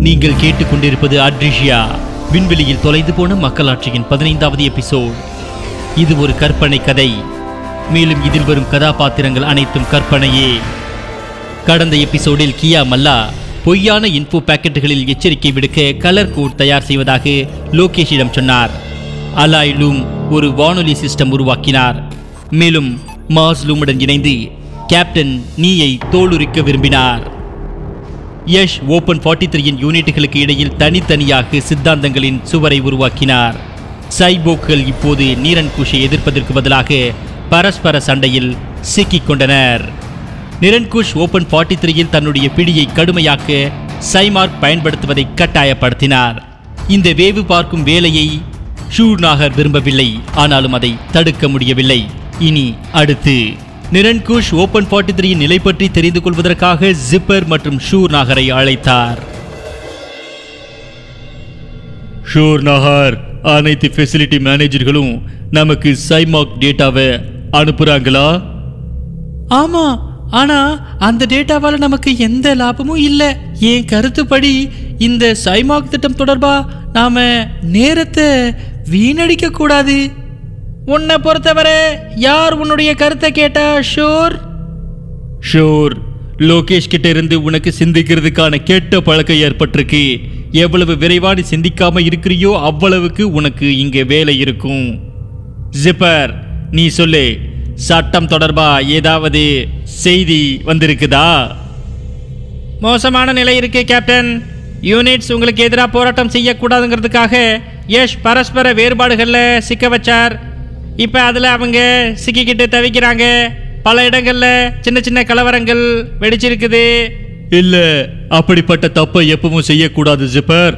நீங்கள் கேட்டுக்கொண்டிருப்பது அட்ரிஷியா. விண்வெளியில் தொலைந்து போன மக்களாட்சியின் பதினைந்தாவது எபிசோட். இது ஒரு கற்பனை கதை. மேலும் இதில் வரும் கதாபாத்திரங்கள் அனைத்தும் கற்பனையே. கடந்த எபிசோடில் கியா மல்லா பொய்யான இன்ஃபோ பாக்கெட்டுகளில் எச்சரிக்கை விடுக்க கலர் கோட் தயார் செய்வதாக லோகேஷிடம் சொன்னார். அலாய் லூம் ஒரு வானொலி சிஸ்டம் உருவாக்கினார். மேலும் மாஸ்லூமுடன் இணைந்து கேப்டன் நீயை தோலுரிக்க விரும்பினார். யஷ் ஓபன் ஃபார்ட்டி த்ரீயின் யூனிட்டுகளுக்கு இடையில் தனித்தனியாக சித்தாந்தங்களின் சுவரை உருவாக்கினார். சைபோக்கள் இப்போது நீரன் குஷை எதிர்ப்பதற்கு பதிலாக பரஸ்பர சண்டையில் சிக்கிக் கொண்டனர். நிரன்குஷ் ஓபன் ஃபார்ட்டி த்ரீயில் தன்னுடைய பிடியை கடுமையாக்க சைமார்க் பயன்படுத்துவதை கட்டாயப்படுத்தினார். இந்த வேவு பார்க்கும் வேலையை ஷூர்நாகர் விரும்பவில்லை ஆனாலும் அதை தடுக்க முடியவில்லை. இனி அடுத்து. நிரன்குஷ் ஓபன் ஃபார்ட்டி த்ரீயின் நிலை பற்றி தெரிந்து கொள்வதற்காக ஜிப்பர் மற்றும் ஷூர் நாகரை அழைத்தார். ஷூர் நகர் அனைத்து ஃபெசிலிட்டி மேனேஜர்களும் நமக்கு சைமாக் டேட்டாவை அனுப்புறாங்களா? ஆமா ஆனா அந்த டேட்டாவால நமக்கு எந்த லாபமும் இல்ல. என் கருத்துப்படி இந்த சைமாக் திட்டம் தொடர்பா நாம நேரத்தை வீணடிக்க கூடாது. உன்னை பொறுத்தவரை யார் உன்னுடைய கருத்தை கேட்டா ஷோர்? ஷோர். லோகேஷ் கிட்ட இருந்து உனக்கு சிந்திக்கிறதுக்கான கெட்ட பழக்கம் ஏற்பட்டிருக்கு. எவ்வளவு விரைவா நீ சிந்திக்காம இருக்கிறியோ அவ்வளவுக்கு உனக்கு இங்க வேலை இருக்கும். ஜிப்பர் நீ சொல்லு சட்டம் தொடர்பா ஏதாவது செய்தி வந்திருக்குதா? மோசமான நிலை இருக்கு கேப்டன். யூனிட்ஸ் உங்களுக்கு எதிராக போராட்டம் செய்யக்கூடாதுங்கிறதுக்காக யஷ் பரஸ்பர வேறுபாடுகளில் சிக்க வச்சார். இப்போ அதில் அவங்க சிக்கிக்கிட்டு தவிக்கிறாங்க. பல இடங்களில் சின்ன சின்ன கலவரங்கள் வெடிச்சிருக்குது. இல்லை அப்படிப்பட்ட தப்பை எப்பவும் செய்யக்கூடாது ஜிப்பர்.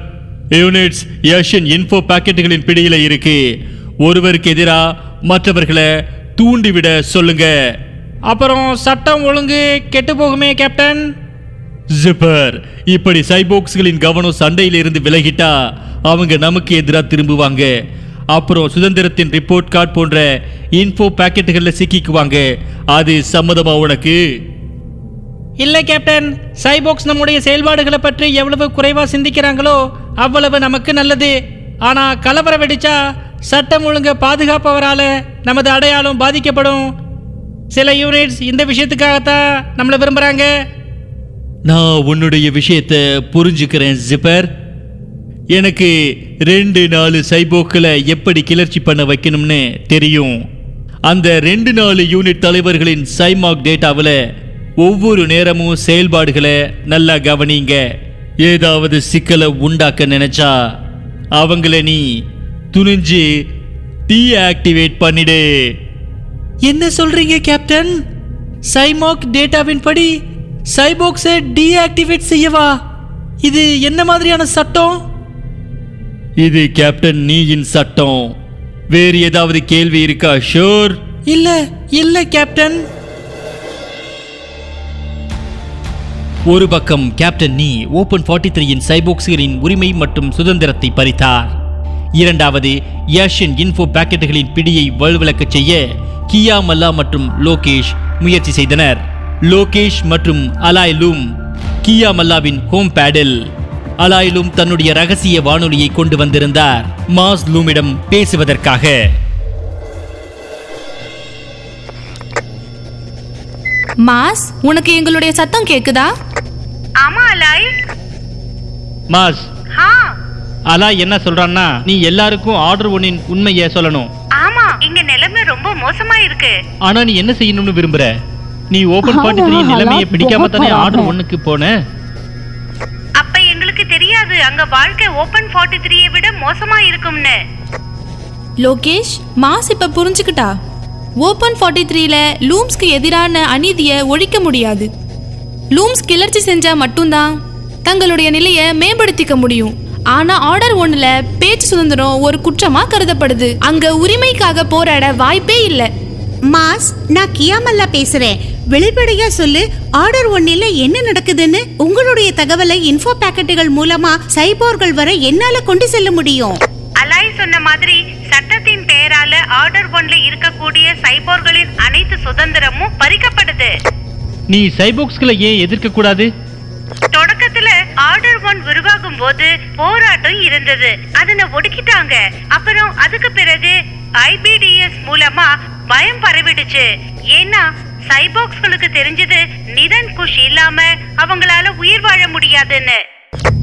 யூனிட்ஸ் யஷின் இன்ஃபோ பாக்கெட்டுகளின் பிடியில இருக்கு. ஒருவருக்கு எதிராக மற்றவர்களை தூண்டிவிட சொல்லுங்க. அப்புறம் சட்டம் ஒழுங்கு கெட்டு போகுமே கேப்டன்? ஜிப்பர் இப்படி சைபோக்ஸ்களின் கவனம் சண்டையில இருந்து விலகிட்டா அவங்க நமக்கு எதிராக திரும்புவாங்க. அப்புறம் சுதந்திரத்தின் ரிப்போர்ட் கார்டு போன்ற இன்ஃபோ பாக்கெட்டுகளில் சிக்கிக்குவாங்க அது சம்மதமா உனக்கு? இல்லை கேப்டன் சைபோக்ஸ் நம்முடைய செயல்பாடுகளை பற்றி எவ்வளவு குறைவா சிந்திக்கிறாங்களோ அவ்வளவு நமக்கு நல்லது. ஆனா கலவரம் வெடிச்சா சட்டம் ஒழுங்க பாதுகாப்பவரால நமது அடையாளம் பாதிக்கப்படும். சில யூனிட்ஸ் இந்த விஷயத்துக்காகத்தான் நம்மளை விரும்புறாங்க. நான் உன்னுடைய விஷயத்தை புரிஞ்சுக்கிறேன் ஜிப்பர் எனக்கு ரெண்டு நாலு சைபோக்களை எப்படி கிளர்ச்சி பண்ண வைக்கணும்னு தெரியும். அந்த ரெண்டு நாலு யூனிட் தலைவர்களின் சைமாக் டேட்டாவில் ஒவ்வொரு நேரமும் செயல்பாடுகளை நல்லா கவனிங்க. ஏதாவது சிக்கலை உண்டாக்க நினைச்சா அவங்கள நீ துணிஞ்சு டீஆக்டிவேட் பண்ணிடு. என்ன சொல்றீங்க கேப்டன்? சைமாக் டேட்டாவின் படி சைபோக்ஸை டீஆக்டிவேட் செய்யவா? இது என்ன மாதிரியான சட்டம்? இது கேப்டன் நீயின் சட்டம். வேறு ஏதாவது கேள்வி இருக்கா ஷோர்? இல்ல இல்ல கேப்டன். ஒரு பக்கம் கேப்டன் நீ ஓபன் ஃபார்ட்டி த்ரீயின் சைபோக்ஸ்களின் உரிமை மற்றும் சுதந்திரத்தை பறித்தார். இரண்டாவது யஷின் இன்ஃபோ பாக்கெட்டுகளின் பிடியை வலுவிளக்கச் செய்ய கியா மல்லா மற்றும் லோகேஷ் முயற்சி செய்தனர். லோகேஷ் மற்றும் அலாய் லூம் கியா மல்லாவின் ஹோம் பேடில். அலாய் லூம் தன்னுடைய ரகசிய வானொலியை கொண்டு வந்திருந்தார். மாஸ் லூமிடம் பேசுவதற்காக. மாஸ் உனக்கு எங்களுடைய சத்தம் கேக்குதா? ஆமா அலாய். மாஸ். அலாய் என்ன சொல்றான்னா நீ எல்லாருக்கும் ஆர்டர் ஒன்னின் உண்மையை சொல்லணும். ஆமா இங்க நிலைமை ரொம்ப மோசமா இருக்கு ஆனா நீ என்ன செய்யணும்னு விரும்புற? நீ ஓபன் ஃபார்ட்டி த்ரீ நிலைமையை பிடிக்காம தானே ஆர்டர் ஒன்னுக்கு போன? அங்க வாழ்க்கை ஓபன் ஃபார்ட்டி த்ரீயை விட மோசமா இருக்கும்னு. லோகேஷ் மாஸ் இப்ப புரிஞ்சுக்கிட்டா? ஓபன் ஃபார்ட்டி த்ரீல லூம்ஸ்க்கு எதிரான அநீதியை ஒழிக்க முடியாது. லூம்ஸ் கிளர்ச்சி செஞ்சா மட்டும்தான் தங்களுடைய நிலையை மேம்படுத்திக்க முடியும். ஆனா ஆர்டர் ஒண்ணுல பேச்சு சுதந்திரம் ஒரு குற்றமா கருதப்படுது. அங்க உரிமைக்காக போராட வாய்ப்பே இல்லை. மாஸ் நான் கியாமல்லா பேசுறேன். வெளிப்படையா சொல்லு. ஆர்டர் ஒன்னில என்ன நடக்குதுன்னு உங்களுடைய தகவலை இன்ஃபோ பாக்கெட்டுகள் மூலமா சைபோர்கள் வரை என்னால கொண்டு செல்ல முடியும். அலாய் சொன்ன மாதிரி சட்டத்தின் பெயரால ஆர்டர் ஒன்ல இருக்கக்கூடிய சைபோர்களின் அனைத்து சுதந்திரமும் பறிக்கப்படுது. நீ சைபோக்ஸ்களை ஏன் எதிர்க்க கூடாது? தொடக்கத்துல ஆர்டர் ஒன் உருவாகும் போது போராட்டம் இருந்தது. அதனை ஒடுக்கிட்டாங்க. அப்புறம் அதுக்கு பிறகு ஐபிடிஎஸ் மூலமா பயம் பரவிடுச்சு. ஏன்னா சைபாக்ஸ்களுக்கு தெரிஞ்சது நிதன் குஷ் இல்லாம அவங்களால உயிர் வாழ முடியாதுன்னு.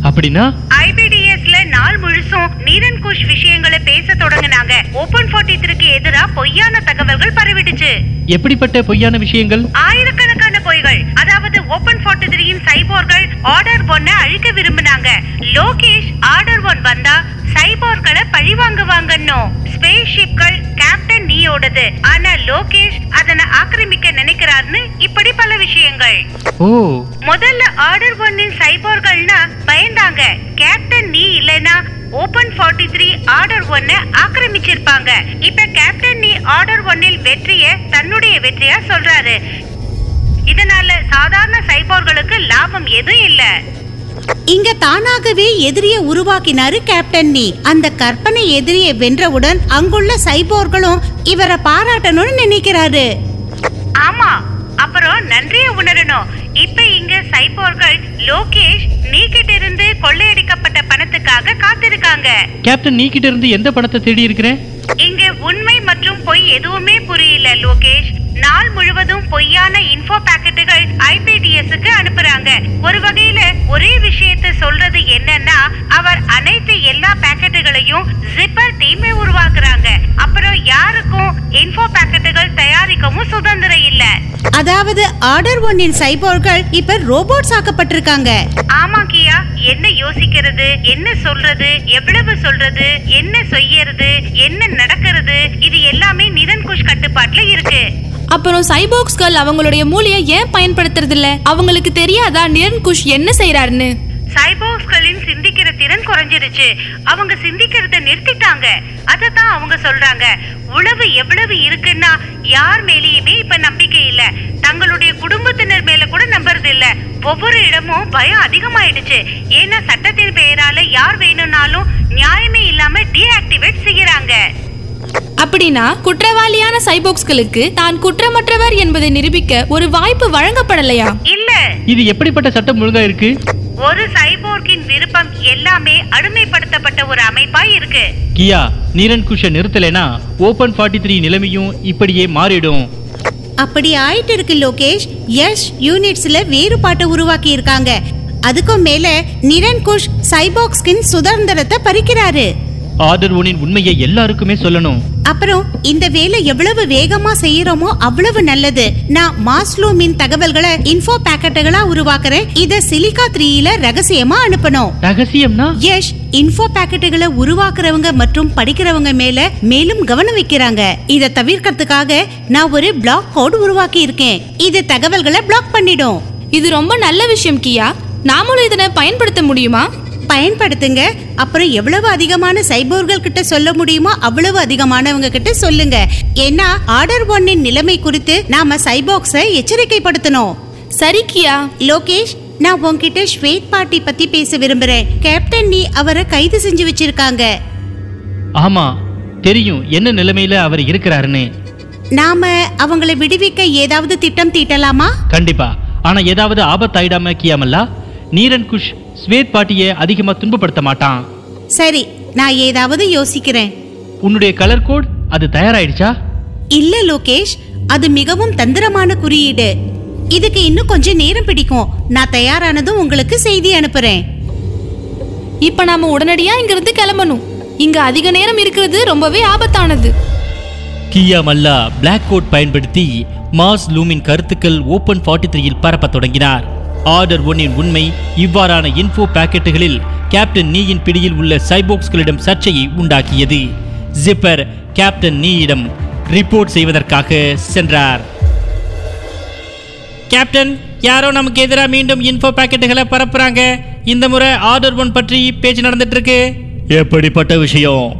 அப்படின்னா? ஐபிடிஎஸ்ல நாள் முழுசும் நீரன் குஷ் விஷயங்களை பேச தொடங்குனாங்க. ஓபன் ஃபார்ட்டி த்ரீக்கு எதிரா பொய்யான தகவல்கள் பரவிடுச்சு. எப்படிப்பட்ட பொய்யான விஷயங்கள்? ஆயிரக்கணக்கான பொய்கள். அதாவது ஓபன் ஃபார்ட்டி த்ரீயின் சைபோர்கள் ஆர்டர் ஒன்ன அழிக்க விரும்பினாங்க. லோகேஷ் ஆர்டர் ஒன் வந்தா சைபோர்களை பழி வாங்குவாங்கன்னோ ஸ்பேஸ் ஷிப்கள் கேப்டன் நீயோடது. ஆனா லோகேஷ் அதனை ஆக்கிரமிக்க நினைக்கிறார்னு இப்படி பல விஷயங்கள். ஓ. முதல்ல ஆர்டர் ஒன்னின் சைபோர்கள்னா பயந்தாங்க. கேப்டன் நீ இல்லனா ஓபன் 43 த்ரீ ஆர்டர் ஒன்ன ஆக்கிரமிச்சிருப்பாங்க. இப்ப கேப்டன் நீ ஆர்டர் ஒன்னில் வெற்றிய தன்னுடைய வெற்றியா சொல்றாரு. இதனால சாதாரண சைபோர்களுக்கு லாபம் எதுவும் இல்ல. இங்க தானாகவே எதிரிய உருவாக்கினாரு கேப்டன் நீ. அந்த கற்பனை எதிரியை வென்றவுடன் அங்குள்ள சைபோர்களும் இவரை பாராட்டணும்னு நினைக்கிறாரு. ஆமா அப்புறம் நன்றிய உணரணும். இப்ப இங்க சைபோர்கள் லோகேஷ் நீ கிட்ட இருந்து கொள்ளையடிக்கப்பட்ட பணத்துக்காக காத்திருக்காங்க. கேப்டன் நீ கிட்ட இருந்து எந்த பணத்தை தேடி இருக்கிறேன் இங்க உண்மை மற்றும் பொய் எதுவுமே புரியல லோகேஷ். நாள் முழுவதும் பொய்யான இன்ஃபோ பாக்கெட்டுகள் ஐபிடிஎஸ்க்கு அனுப்புறாங்க. ஒரு வகையில ஒரே விஷயத்தை சொல்றது என்னன்னா அவர் அனைத்து எல்லா பாக்கெட்டுகளையும் ஜிப்பர் டீமை உருவாக்குறாங்க. அப்புறம் யாருக்கும் இன்ஃபோ பாக்கெட்டுகள் தயாரிக்கவும் சுதந்திரம் இல்ல. அதாவது ஆர்டர் ஒன்னின் சைபோர்கள் இப்ப ரோபோட்ஸ் ஆக்கப்பட்டிருக்காங்க. ஆமா கியா. என்ன யோசிக்கிறது? என்ன சொல்றது? எவ்வளவு சொல்றது? என்ன செய்யறது? என்ன நடக்கிறது? இது எல்லாமே நிரன்குஷ் கட்டுப்பாட்டுல இருக்கு. அப்புறம் சைபோக்ஸ்கள் அவங்களுடைய மூளையை ஏன் பயன்படுத்துறது இல்ல அவங்களுக்கு தெரியாதா நிரன்குஷ் என்ன செய்யறாருன்னு சைபோக்ஸ்களின் சிந்திக்கிற திறன் குறைஞ்சிருச்சு அவங்க சிந்திக்கிறத நிறுத்திட்டாங்க. அதத்தான் அவங்க சொல்றாங்க. உளவு எவ்வளவு இருக்குன்னா யார் மேலேயுமே இப்ப நம்பிக்கை இல்ல. தங்களுடைய குடும்பத்தினர் மேல கூட நம்புறது இல்ல. ஒவ்வொரு இடமும் பயம் அதிகமாயிடுச்சு. ஏன்னா சட்டத்தின் பெயரால யார் வேணும்னாலும் நியாயமே இல்லாம டீஆக்டிவேட் செய்யறாங்க. அப்படின்னா குற்றவாளியான சைபோக்ஸ்களுக்கு தான் குற்றமற்றவர் என்பதை நிரூபிக்க ஒரு வாய்ப்பு வழங்கப்படலையா? இல்ல. இது எப்படிப்பட்ட சட்டம் ஒழுங்கா இருக்கு? ஒரு சைபோர்க்கின் விருப்பம் எல்லாமே அடிமைப்படுத்தப்பட்ட ஒரு அமைப்பா இருக்கு. கியா நீரன் குஷ நிறுத்தலைனா ஓபன் 43 த்ரீ நிலைமையும் இப்படியே மாறிடும். அப்படி ஆயிட்டு இருக்கு லோகேஷ். யஷ் யூனிட்ஸ்ல வேறுபாட்டை உருவாக்கி இருக்காங்க அதுக்கும் மேல நிரன்குஷ் சைபாக்ஸ்கின் சுதந்திரத்தை பறிக்கிறாரு. ஆர்டர் ஒனின் உண்மையை எல்லாருக்குமே சொல்லணும். அப்புறம் இந்த வேலை எவ்வளவு வேகமா செய்யறோமோ அவ்வளவு நல்லது. நான் மாஸ்லோமின் தகவல்களை இன்ஃபோ பாக்கெட்டுகளா உருவாக்குறேன். இத சிலிகா த்ரீல ரகசியமா அனுப்பணும். ரகசியம்னா? யஷ் இன்ஃபோ பாக்கெட்டுகளை உருவாக்குறவங்க மற்றும் படிக்கிறவங்க மேல மேலும் கவனம் வைக்கிறாங்க. இத தவிர்க்கிறதுக்காக நான் ஒரு பிளாக் கோட் உருவாக்கி இருக்கேன். இது தகவல்களை பிளாக் பண்ணிடும். இது ரொம்ப நல்ல விஷயம் கியா. நாமளும் இதனை பயன்படுத்த முடியுமா? பயன்படுத்துங்க. அப்புறம் எவ்வளவு அதிகமான சைபோர்கள் கிட்ட சொல்ல முடியுமோ அவ்வளவு அதிகமானவங்க கிட்ட சொல்லுங்க. ஏன்னா ஆர்டர் ஒன்னின் நிலைமை குறித்து நாம சைபாக்ஸை எச்சரிக்கைப்படுத்தணும். சரி கியா? லோகேஷ் நான் உன்கிட்ட ஸ்வேத் பாட்டி பத்தி பேச விரும்புறேன். கேப்டன் நீ அவரை கைது செஞ்சு வச்சிருக்காங்க. ஆமா தெரியும் என்ன நிலைமையில அவர் இருக்கிறாருன்னு. நாம அவங்கள விடுவிக்க ஏதாவது திட்டம் தீட்டலாமா? கண்டிப்பா. ஆனா ஏதாவது ஆபத்தாயிடாம கியாமல்லா நீரன் குஷ் ஸ்வேத் பாட்டிய அதிகமா துன்பப்படுத்த மாட்டான். சரி நான் ஏதாவது யோசிக்கிறேன். உன்னுடைய கலர் கோட் அது தயாராயிடுச்சா? இல்ல லோகேஷ் அது மிகவும் தந்திரமான குறியீடு. இதுக்கு இன்னும் கொஞ்சம் நேரம் பிடிக்கும். நான் தயாரானதும் உங்களுக்கு செய்தி அனுப்புறேன். இப்ப நாம உடனடியா இங்கிருந்து கிளம்பணும். இங்க அதிக நேரம் இருக்கிறது ரொம்பவே ஆபத்தானது. கியா மல்லா பிளாக் கோட் பயன்படுத்தி மாஸ் லூமின் கருத்துக்கள் ஓபன் 43 த்ரீயில் பரப்பத் தொடங்கினார். ஆர்டர் ஒன்னின் உண்மை இவ்வாறான இன்ஃபோ பாக்கெட்டுகளில் கேப்டன் நீயின் பிடியில் உள்ள சைபோக்ஸ்களிடம் சர்ச்சையை உண்டாக்கியது. ஜிப்பர் கேப்டன் நீயிடம் ரிப்போர்ட் செய்வதற்காக சென்றார். கேப்டன் யாரோ நமக்கு எதிராக மீண்டும் இன்ஃபோ பாக்கெட்டுகளை பரப்புறாங்க. இந்த முறை ஆர்டர் ஒன் பற்றி பேச்சு நடந்துட்டு இருக்கு எப்படிப்பட்ட விஷயம்?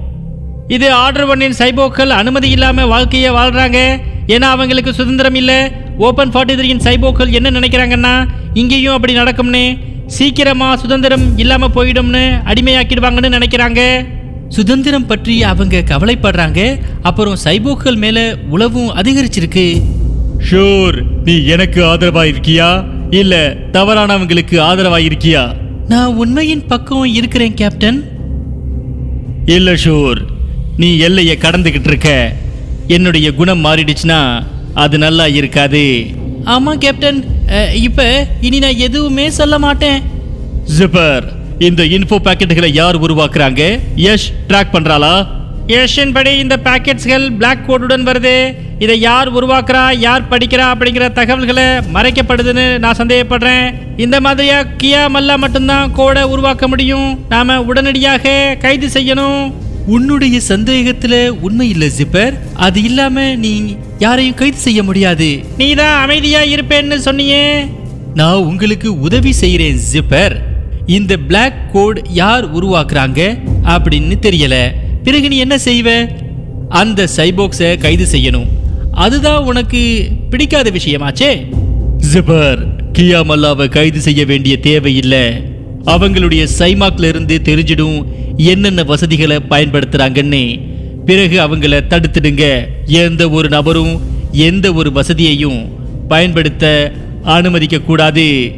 இது ஆர்டர் ஒன்னின் சைபோக்கள் அனுமதி இல்லாம வாழ்க்கையை வாழ்றாங்க. ஏன்னா அவங்களுக்கு சுதந்திரம் இல்லை. ஓபன் 43 த்ரீயின் சைபோக்கள் என்ன நினைக்கிறாங்கன்னா இங்கேயும் அப்படி நடக்கும்னு சீக்கிரமா சுதந்திரம் இல்லாம போயிடும்னு அடிமையாக்கிடுவாங்கன்னு நினைக்கிறாங்க. சுதந்திரம் பற்றி அவங்க கவலைப்படுறாங்க அப்புறம் சைபோக்கள் மேல உளவும் அதிகரிச்சிருக்கு. ஷூர் நீ எனக்கு ஆதரவா இருக்கியா இல்ல தவறானவங்களுக்கு ஆதரவா இருக்கியா நான் உண்மையின் பக்கம் இருக்கிறேன் கேப்டன். இல்ல ஷூர் நீ எல்லையை கடந்துகிட்டு இருக்க என்னுடைய குணம் மாறிடுச்சுன்னா அது நல்லா இருக்காது. ஆமா கேப்டன். இப்ப இனி நான் எதுவுமே சொல்ல மாட்டேன். ஜிப்பர் இந்த இன்ஃபோ பாக்கெட்டுகளை யார் உருவாக்குறாங்க? யஷ் ட்ராக் பண்றாளா? யஷின் படி இந்த பாக்கெட்ஸ்கள் பிளாக் கோடுடன் வருது. இதை யார் உருவாக்குறா யார் படிக்கிறா அப்படிங்கிற தகவல்களை மறைக்கப்படுதுன்னு நான் சந்தேகப்படுறேன். இந்த மாதிரியா கியா மல்லா மட்டும்தான் கோடை உருவாக்க முடியும். நாம உடனடியாக கைது செய்யணும். உன்னுடைய சந்தேகத்துல உண்மை இல்ல ஜிப்பர். அது இல்லாம நீ யாரையும் கைது செய்ய முடியாது. நீ தான் அமைதியா இருப்பேன்னு சொன்னியே. நான் உங்களுக்கு உதவி செய்கிறேன் ஜிப்பர். இந்த Black கோட் யார் உருவாக்குறாங்க அப்படின்னு தெரியல. பிறகு நீ என்ன செய்வ? அந்த சைபோக்ஸை கைது செய்யணும். அதுதான் உனக்கு பிடிக்காத விஷயமாச்சே. ஜிப்பர் கியா மல்லாவை கைது செய்ய வேண்டிய தேவையில்லை. அவங்களுடைய சைமாக்ல இருந்து தெரிஞ்சிடும் என்னென்ன வசதிகளை பயன்படுத்துறாங்கன்னு. பிறகு அவங்கள தடுத்துடுங்க. எந்த ஒரு நபரும் எந்த ஒரு வசதியையும் பயன்படுத்த அனுமதிக்க கூடாது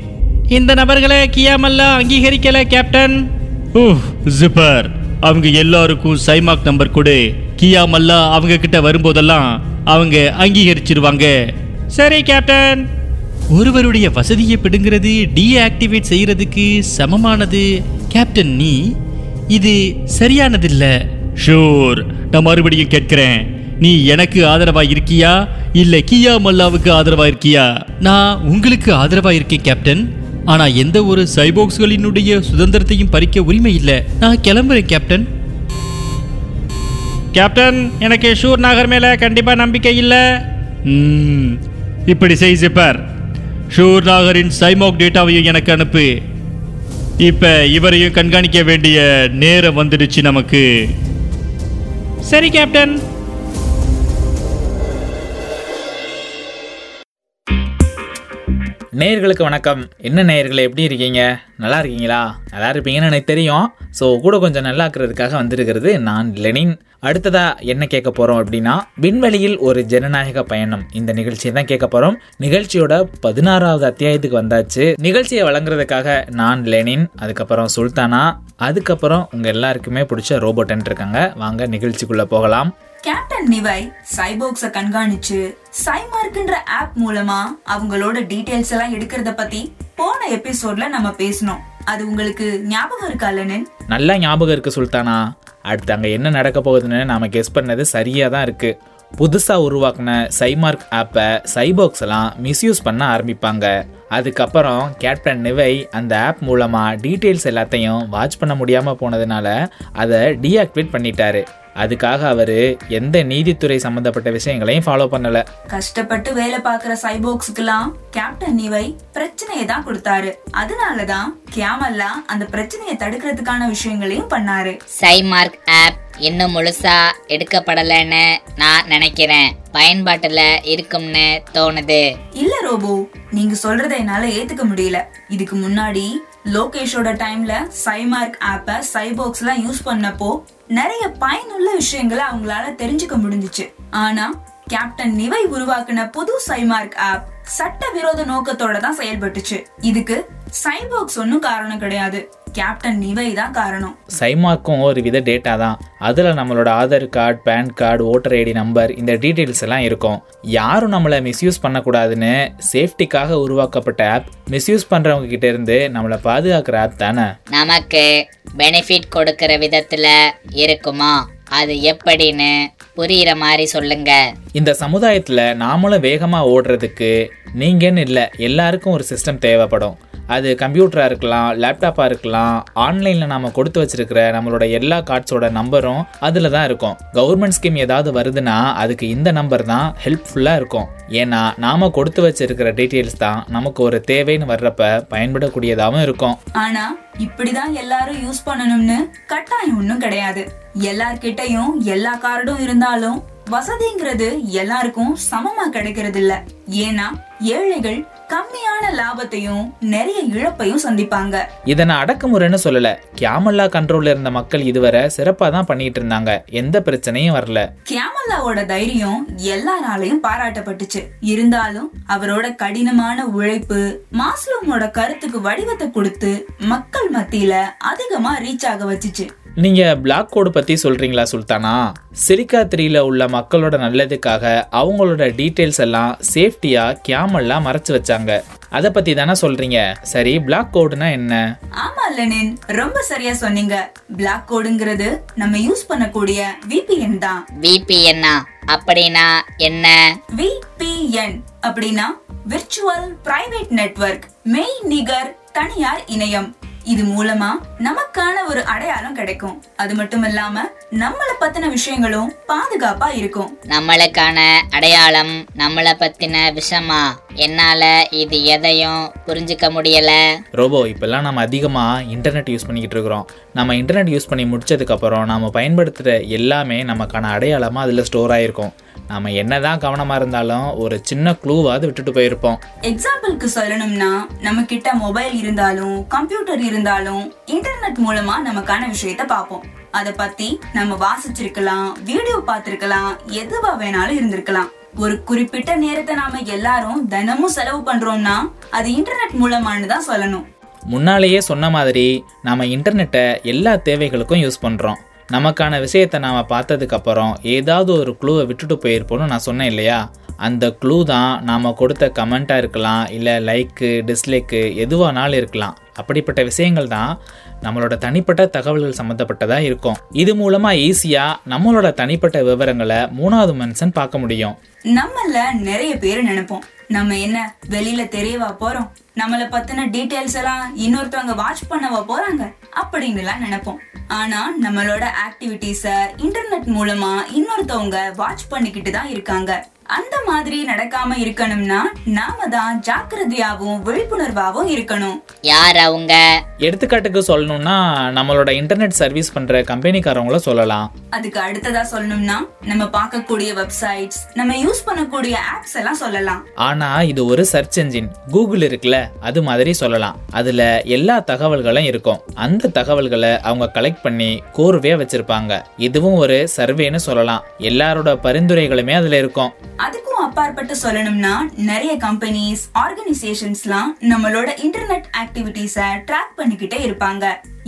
இந்த நபர்களை கியாமல்லா அங்கீகரிக்கல கேப்டன்? ஓஹ் ஜிப்பர். அவங்க எல்லாருக்கும் சைமாக் நம்பர் கொடு. கியாமல்லா அவங்க கிட்ட வரும்போதெல்லாம் அவங்க அங்கீகரிச்சிருவாங்க. சரி கேப்டன். ஒருவருடைய வசதியை பிடுங்கிறது டீஆக்டிவேட் செய்யறதுக்கு சமமானது. கேப்டன் நீ? இது சரியானதில்ல. ஷூர் நான் மறுபடியும் கேட்கிறேன். நீ எனக்கு ஆதரவா இருக்கியா? இல்ல கியா மல்லாவுக்கு ஆதரவா இருக்கியா? நான் உங்களுக்கு ஆதரவா இருக்கேன் கேப்டன். ஆனா எந்த ஒரு சைபோக்ஸ்களினுடைய சுதந்திரத்தையும் பறிக்க உரிமை இல்ல. நான் கிளம்புறேன் கேப்டன். கேப்டன் எனக்கு ஷூர் நாகர் மேல கண்டிப்பா நம்பிக்கை இல்ல. இப்படி செய் ஜிப்பர் ஷூர் நாகரின் சைமோக் டேட்டாவையும் எனக்கு அனுப்பு. இப்ப இவரையும் கண்காணிக்க வேண்டிய நேரம் வந்துடுச்சு நமக்கு. சரி கேப்டன். நேயர்களுக்கு வணக்கம். என்ன நேயர்களை எப்படி இருக்கீங்க? நல்லா இருக்கீங்களா? நல்லா இருப்பீங்கன்னு எனக்கு தெரியும். ஸோ கூட கொஞ்சம் நல்லா இருக்கிறதுக்காக வந்திருக்கிறது நான் லெனின். அடுத்ததா என்ன கேட்க போறோம் அப்படின்னா விண்வெளியில் ஒரு ஜனநாயக பயணம். இந்த நிகழ்ச்சியை தான் கேட்க போறோம். நிகழ்ச்சியோட பதினாறாவது அத்தியாயத்துக்கு வந்தாச்சு. நிகழ்ச்சியை வழங்குறதுக்காக நான் லெனின் அதுக்கப்புறம் சுல்தானா அதுக்கப்புறம் உங்க எல்லாருக்குமே பிடிச்ச ரோபோட்டன் இருக்காங்க. வாங்க நிகழ்ச்சிக்குள்ள போகலாம். கேப்டன் நிவை சைபோக்ஸ கண்காணிச்சு சைமார்க்ன்ற ஆப் மூலமா அவங்களோட டீடைல்ஸ் எல்லாம் எடுக்கிறத பத்தி போன எபிசோட்ல நம்ம பேசணும் அது உங்களுக்கு ஞாபகம் இருக்கா லெனின்? நல்லா ஞாபகம் இருக்கு சுல்தானா. அடுத்து அங்கே என்ன நடக்க போகுதுன்னு நாம கெஸ் பண்ணது சரியாக தான் இருக்கு. புதுசாக உருவாக்கின சைமார்க் ஆப்பை சைபாக்ஸ் எல்லாம் மிஸ்யூஸ் பண்ண ஆரம்பிப்பாங்க. அதுக்கப்புறம் கேப்டன் நிவை அந்த ஆப் மூலமாக டீட்டெயில்ஸ் எல்லாத்தையும் வாட்ச் பண்ண முடியாமல் போனதுனால அதை டீஆக்டிவேட் பண்ணிட்டாரு. அதுக்காக அவர் எந்த நீதித்துறை சம்மந்தப்பட்ட விஷயங்களையும் ஃபாலோ பண்ணலை. கஷ்டப்பட்டு வேலை பார்க்குற சைபோக்ஸுக்கெல்லாம் கேப்டன் நிவை பிரச்சனையை தான் கொடுத்தாரு. அதனாலதான் கியாமல்லா அந்த பிரச்சனையை தடுக்கிறதுக்கான விஷயங்களையும் பண்ணாரு. சைமார்க் ஆப் இன்னும் முழுசா எடுக்கப்படலைன்னு நான் நினைக்கிறேன். பயன்பாட்டுல இருக்கும்னு தோணுது. இல்ல ரோபோ நீங்க சொல்றத என்னால ஏத்துக்க முடியல. இதுக்கு முன்னாடி லோகேஷோட டைம்ல சைமார்க் ஆப்ப சைபாக்ஸ்லாம் யூஸ் பண்ணப்போ நிறைய பயனுள்ள விஷயங்களை அவங்களால தெரிஞ்சுக்க முடிஞ்சுச்சு. ஆனா கேப்டன் நிவை உருவாக்குன புது சைமார்க் ஆப் சட்டவிரோத நோக்கத்தோட தான் செயல்பட்டுச்சு. இதுக்கு சைபாக்ஸ் ஒன்னும் காரணம் கிடையாது. கேப்டன் நிவை தான் காரணம். சைமார்க்கும் ஒரு வித டேட்டா தான். அதில் நம்மளோட Aadhaar card pan card voter ID number இந்த டீட்டெயில்ஸ் எல்லாம் இருக்கும். யாரும் நம்மளை மிஸ்யூஸ் பண்ணக்கூடாதுன்னு சேஃப்டிக்காக உருவாக்கப்பட்ட ஆப் மிஸ்யூஸ் பண்ணுறவங்க கிட்ட இருந்து நம்மளை பாதுகாக்கிற ஆப் தானே? நமக்கு பெனிஃபிட் கொடுக்கிற விதத்துல இருக்குமா? அது எப்படின்னு புரியுற மாதிரி சொல்லுங்க. இந்த சமுதாயத்தில் நாமளும் வேகமாக ஓடுறதுக்கு நீங்கன்னு இல்லை எல்லாருக்கும் ஒரு சிஸ்டம் தேவைப்படும். அது கம்ப்யூட்டராக இருக்கலாம் லேப்டாப்பாக இருக்கலாம் ஆன்லைனில் நாம் கொடுத்து வச்சிருக்கிற நம்மளோட எல்லா கார்ட்ஸோட நம்பரும் அதில் தான் இருக்கும். கவர்மெண்ட் ஸ்கீம் ஏதாவது வருதுன்னா அதுக்கு இந்த நம்பர் தான் ஹெல்ப்ஃபுல்லாக இருக்கும். ஏன்னா நாம் கொடுத்து வச்சிருக்கிற டீட்டெயில்ஸ் தான் நமக்கு ஒரு தேவைன்னு வர்றப்ப பயன்படக்கூடியதாகவும் இருக்கும். ஆனா இப்படிதான் எல்லாரும் யூஸ் பண்ணணும்னு கட்டாயம் ஒண்ணும் கிடையாது. எல்லார்கிட்டயும் எல்லா கார்டும் இருந்தாலும் வசதிங்கிறது எல்லாருக்கும் சமமா கிடைக்கிறது இல்ல ஏன்னா ஏழைகள் கம்மியான லாபத்தையும் நிறைய இழப்பையும் சந்திப்பாங்க. இதை நான் அடக்குமுறைன்னு சொல்லல. கேமல்லா கண்ட்ரோல்ல இருந்த மக்கள் இதுவரை சிறப்பா தான் பண்ணிட்டு இருந்தாங்க. எந்த பிரச்சனையும் வரல. கியாமல்லாவோட தைரியம் எல்லாராலையும் பாராட்டப்பட்டுச்சு. இருந்தாலும் அவரோட கடினமான உழைப்பு மாஸ்லோமோட கருத்துக்கு வடிவத்தை கொடுத்து மக்கள் மத்தியில அதிகமா ரீச் ஆக வச்சுச்சு. நீங்க பிளாக் கோடு பத்தி சொல்றீங்களா சுல்தானா? சிலிக்கா த்ரீல உள்ள மக்களோட நல்லதுக்காக அவங்களோட டீடைல்ஸ் எல்லாம் சேஃப்டியா கேமல்லாம் மறைச்சு வச்சாங்க. அதை பத்தி தானே சொல்றீங்க? சரி பிளாக் கோடுனா என்ன? ஆமா லெனின். ரொம்ப சரியா சொன்னீங்க. பிளாக் கோடுங்கிறது நம்ம யூஸ் பண்ணக்கூடிய VPN தான். விபிஎன்னா அப்படின்னா என்ன? VPN அப்படின்னா விர்ச்சுவல் பிரைவேட் நெட்வொர்க் மெய் நிகர் தனியார் இணையம். இது மூலமா நமக்கான ஒரு அடையாளம் கிடைக்கும். அது மட்டும் இல்லாம நம்மள பத்தின விஷயங்களும் பாதுகாப்பா இருக்கும். நம்மளுக்கான அடையாளம் நம்மளை பத்தின விஷமா? என்னால இது எதையும் புரிஞ்சுக்க முடியல. ரோபோ இப்பெல்லாம் நம்ம அதிகமாக இன்டர்நெட் யூஸ் பண்ணிக்கிட்டு இருக்கிறோம். நம்ம இன்டர்நெட் யூஸ் பண்ணி முடிச்சதுக்கப்புறம் நம்ம பயன்படுத்துகிற எல்லாமே நமக்கான அடையாளமாக அதில் ஸ்டோர் ஆகிருக்கும் நம்ம என்னதான் கவனமாக இருந்தாலும் ஒரு சின்ன க்ளூவாவது விட்டுட்டு போயிருப்போம். எக்ஸாம்பிளுக்கு சொல்லணும்னா நம்ம கிட்ட மொபைல் இருந்தாலும் கம்ப்யூட்டர் இருந்தாலும் இன்டர்நெட் மூலமா நமக்கான விஷயத்த பார்ப்போம். அத பத்தி நம்ம வாசிச்சிருக்கலாம் வீடியோ பார்த்திருக்கலாம் எதுவா வேணாலும் இருந்திருக்கலாம். ஒரு குறிப்பிட்ட நேரத்தை நாம எல்லாரும் தினமும் செலவு பண்றோம்னா அது இன்டர்நெட் மூலமானு தான் சொல்லணும். முன்னாலேயே சொன்ன மாதிரி நம்ம இன்டர்நெட்டை எல்லா தேவைகளுக்கும் யூஸ் பண்ணுறோம் நமக்கான விஷயத்தை நாம் பார்த்ததுக்கப்புறம் ஏதாவது ஒரு க்ளூவை விட்டுட்டு போயிருப்போம்னு நான் சொன்னேன் இல்லையா? அந்த க்ளூ தான் நாம் கொடுத்த கமெண்ட்டாக இருக்கலாம் இல்லை லைக்கு டிஸ்லைக்கு எதுவானாலும் இருக்கலாம். அப்படிப்பட்ட விஷயங்கள் தான் நம்மளோட தனிப்பட்ட தகவல்கள் சம்மந்தப்பட்டதாக இருக்கும். இது மூலமாக ஈஸியாக நம்மளோட தனிப்பட்ட விவரங்களை மூணாவது மனுஷன் பார்க்க முடியும். நம்மள நிறைய பேர் நினைப்போம். நம்ம என்ன வெளியில தெரியவா போறோம்? நம்மள பத்தின டீடைல்ஸ் எல்லாம் இன்னொருத்தவங்க வாட்ச் பண்ணவா போறாங்க அப்படின்னு எல்லாம் நினைப்போம். ஆனா நம்மளோட ஆக்டிவிட்டீஸ இன்டர்நெட் மூலமா இன்னொருத்தவங்க வாட்ச் பண்ணிக்கிட்டு தான் இருக்காங்க. அந்த மாதிரி நடக்காம இருக்கணும்னா நாம தான் ஜாக்கிரதையாவும் விழிப்புணர்வாவும் இருக்கணும். யார் அவங்க? எடுத்துக்காட்டுக்கு சொல்லணும்னா நம்மளோட இன்டர்நெட் சர்வீஸ் பண்ணுற கம்பெனிக்காரங்கள சொல்லலாம். அதுக்கு அடுத்ததா சொல்லணும்னா நம்ம பார்க்கக்கூடிய வெப்சைட்ஸ் நம்ம யூஸ் பண்ணக்கூடிய ஆப்ஸ் எல்லாம் சொல்லலாம். ஆனா இது ஒரு சர்ச் என்ஜின் கூகுள் இருக்குல்ல. அது மாதிரி சொல்லலாம். அதுல எல்லா தகவல்களும் இருக்கும். அந்த தகவல்களை அவங்க கலெக்ட் பண்ணி கோர்வையா வச்சிருப்பாங்க. இதுவும் ஒரு சர்வேன்னு சொல்லலாம். எல்லாரோட பரிந்துரைகளுமே அதுல இருக்கும். அதுக்கும் அப்பாற்பட்டு சொல்லணும்னா நிறைய கம்பெனிஸ் ஆர்கனைசேஷன்ஸ்லாம் நம்மளோட இன்டர்நெட் ஆக்டிவிட்டீஸ ட்ராக் பண்ணிக்கிட்டே இருப்பாங்க.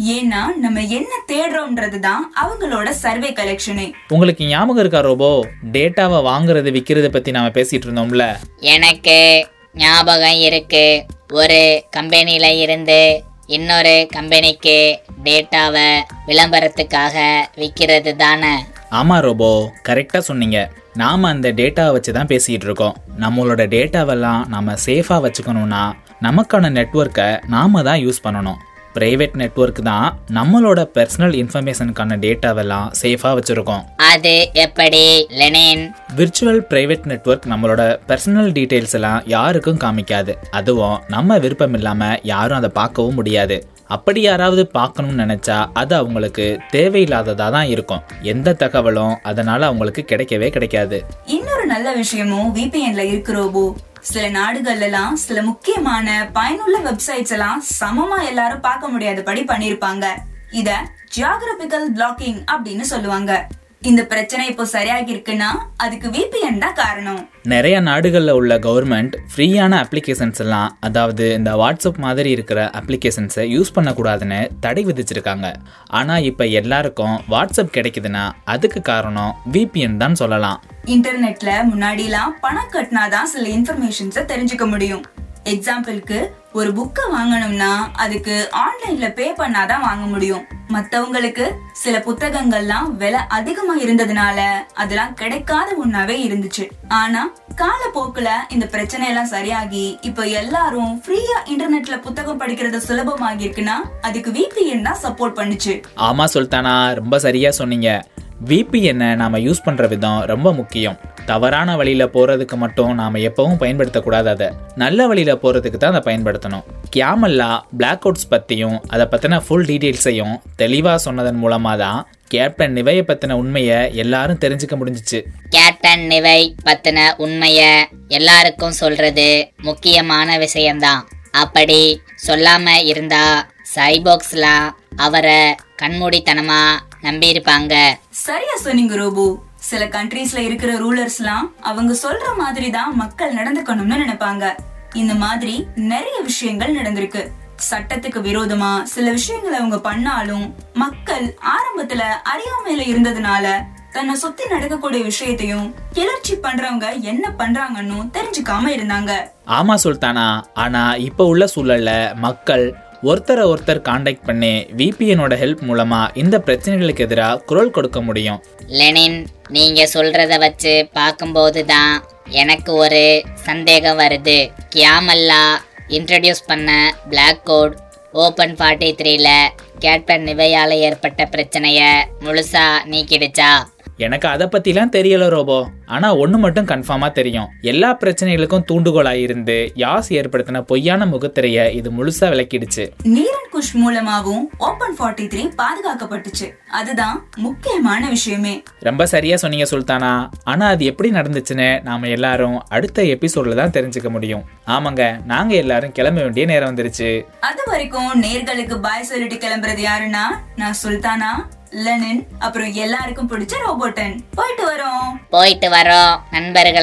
ஏன்னா நம்ம என்ன தேடுறோம்ன்றது தான் அவங்களோட சர்வே கலெக்ஷனே உங்களுக்கு ஞாபகம் இருக்கா ரோபோ? டேட்டாவை வாங்குறது விற்கிறது பத்தி நாம பேசிட்டு இருந்தோம்ல? எனக்கு ஞாபகம் இருக்கு. ஒரு கம்பெனியில் இருந்து இன்னொரு கம்பெனிக்கு டேட்டாவை விளம்பரத்துக்காக விற்கிறது தானே? ஆமா ரோபோ. கரெக்டா சொன்னீங்க. நாம அந்த டேட்டாவை வச்சு தான் பேசிட்டு இருக்கோம். நம்மளோட டேட்டாவெல்லாம் நாம சேஃபா வச்சுக்கணும்னா நமக்கான நெட்வொர்க்கை நாம தான் யூஸ் பண்ணணும். பிரைவேட் நெட்வொர்க் தான் நம்மளோட பர்சனல் இன்ஃபர்மேஷனுக்கான டேட்டாவெல்லாம் சேஃபாக வச்சுருக்கோம். அது எப்படி லெனின்? விர்ச்சுவல் பிரைவேட் நெட்வொர்க் நம்மளோட பர்சனல் டீட்டெயில்ஸ் எல்லாம் யாருக்கும் காமிக்காது. அதுவும் நம்ம விருப்பம் இல்லாமல் யாரும் அதை பார்க்கவும் முடியாது. அப்படி யாராவது பார்க்கணும்னு நினைச்சா அது அவங்களுக்கு தேவையில்லாததா தான் இருக்கும். எந்த தகவலும் அதனால அவங்களுக்கு கிடைக்கவே கிடைக்காது. இன்னொரு நல்ல விஷயமும் விபிஎன்ல இருக்கு ரோபோ. சில நாடுகள்ல எல்லாம் சில முக்கியமான பயனுள்ள வெப்சைட்ஸ் எல்லாம் சமமா எல்லாரும் பார்க்க முடியாதபடி பண்ணிருப்பாங்க. இத ஜியாகிரபிக்கல் பிளாக்கிங் அப்படின்னு சொல்லுவாங்க. இந்த பிரச்சனை இப்போ சரியாகி இருக்குன்னா அதுக்கு விபிஎன் தான் காரணம். நிறைய நாடுகளில் உள்ள கவர்மெண்ட் ஃப்ரீயான அப்ளிகேஷன்ஸ் எல்லாம் அதாவது இந்த வாட்ஸ்அப் மாதிரி இருக்கிற அப்ளிகேஷன்ஸை யூஸ் பண்ணக்கூடாதுன்னு தடை விதிச்சிருக்காங்க. ஆனால் இப்போ எல்லாருக்கும் வாட்ஸ்அப் கிடைக்குதுன்னா அதுக்கு காரணம் விபிஎன் தான் சொல்லலாம். இன்டர்நெட்ல முன்னாடிலாம் பணம் கட்டினாதான் சில இன்ஃபர்மேஷன்ஸை தெரிஞ்சுக்க முடியும். எக்ஸாம்பிளுக்கு ஒரு புக்கை வாங்கணும்னா அதுக்கு ஆன்லைன்ல பே பண்ணாதான் வாங்க முடியும். மத்தவங்களுக்கு சில புத்தகங்கள்லாம் விலை அதிகமா இருந்ததுனால அதெல்லாம் கிடைக்காத ஒண்ணாவே இருந்துச்சு. ஆனா காலப்போக்குல இந்த பிரச்சனை எல்லாம் சரியாகி இப்ப எல்லாரும் ஃப்ரீயா இன்டர்நெட்ல புத்தகம் படிக்கிறது சுலபமாகி இருக்குன்னா அதுக்கு விபிஎன் தான் சப்போர்ட் பண்ணுச்சு. ஆமா சுல்தானா ரொம்ப சரியா சொன்னீங்க. விபிஎன்னை நாம் யூஸ் பண்ணுற விதம் ரொம்ப முக்கியம். தவறான வழியில் போகிறதுக்கு மட்டும் நாம் எப்பவும் பயன்படுத்தக்கூடாது அதை. நல்ல வழியில் போகிறதுக்கு தான் அதை பயன்படுத்தணும். கியாமல்லா பிளாக் அவுட்ஸ் பற்றியும் அதை பற்றின ஃபுல் டீட்டெயில்ஸையும் தெளிவாக சொன்னதன் மூலமாக தான் கேப்டன் நிவையை பற்றின உண்மையை எல்லாரும் தெரிஞ்சுக்க முடிஞ்சிச்சு. கேப்டன் நிவை பத்தின உண்மைய எல்லாருக்கும் சொல்றது முக்கியமான விஷயம்தான். அப்படி சொல்லாம இருந்தா சைபோக்ஸ்லாம் அவரை கண்மூடித்தனமா நம்பியிருப்பாங்க. சரியா சொன்னீங்க ரோபோ. சில கண்ட்ரீஸ்ல இருக்கிற ரூலர்ஸ்லாம் அவங்க சொல்ற மாதிரி தான் மக்கள் நடந்துக்கணும்னு நினைப்பாங்க. இந்த மாதிரி நிறைய விஷயங்கள் நடந்திருக்கு. சட்டத்துக்கு விரோதமா சில விஷயங்களை அவங்க பண்ணாலும் மக்கள் ஆரம்பத்துல அறியாமையில இருந்ததுனால தன்னை சுத்தி நடக்கக்கூடிய விஷயத்தையும் கிளர்ச்சி பண்றவங்க என்ன பண்றாங்கன்னு தெரிஞ்சுக்காம இருந்தாங்க. ஆமா சுல்தானா. ஆனால் இப்போ உள்ள சூழல்ல மக்கள் ஒருத்தரை ஒருத்தர் காண்டாக்ட் பண்ணி விபிஎனோட ஹெல்ப் மூலமாக இந்த பிரச்சனைகளுக்கு எதிராக குரல் கொடுக்க முடியும். லெனின் நீங்க சொல்றத வச்சு பார்க்கும்போது தான் எனக்கு ஒரு சந்தேகம் வருது. கியாமல்லா இன்ட்ரடியூஸ் பண்ண பிளாக் கோட் ஓப்பன் ஃபார்ட்டி த்ரீல கேட்பன் நிவையால ஏற்பட்ட பிரச்சனைய முழுசா நீக்கிடுச்சா? எனக்கு அதை பற்றிலாம் தெரியல ரோபோ. ஆனால் ஒன்று மட்டும் கன்ஃபார்மாக தெரியும். எல்லா பிரச்சனைகளுக்கும் தூண்டுகோலாக இருந்து யாஸ் ஏற்படுத்தின பொய்யான முகத்திரையை இது முழுசாக விளக்கிடுச்சு. நீரன் குஷ் மூலமாவும் ஓபன் ஃபார்ட்டி த்ரீ பாதுகாக்கப்பட்டுச்சு. அதுதான் முக்கியமான விஷயமே. ரொம்ப சரியாக சொன்னீங்க சுல்தானா. ஆனால் அது எப்படி நடந்துச்சுன்னு நாம் எல்லாரும் அடுத்த எபிசோடில் தான் தெரிஞ்சுக்க முடியும். ஆமாங்க நாங்கள் எல்லாரும் கிளம்ப வேண்டிய நேரம் வந்துருச்சு. அது வரைக்கும் நேர்களுக்கு பாய் சொல்லிட்டு கிளம்புறது யாருன்னா நான் சுல்தானா. லெனின் அப்புறம் எல்லாருக்கும் பிடிச்ச ரோபோட்டன். போயிட்டு வரோம். போயிட்டு வரோம் நண்பர்கள்.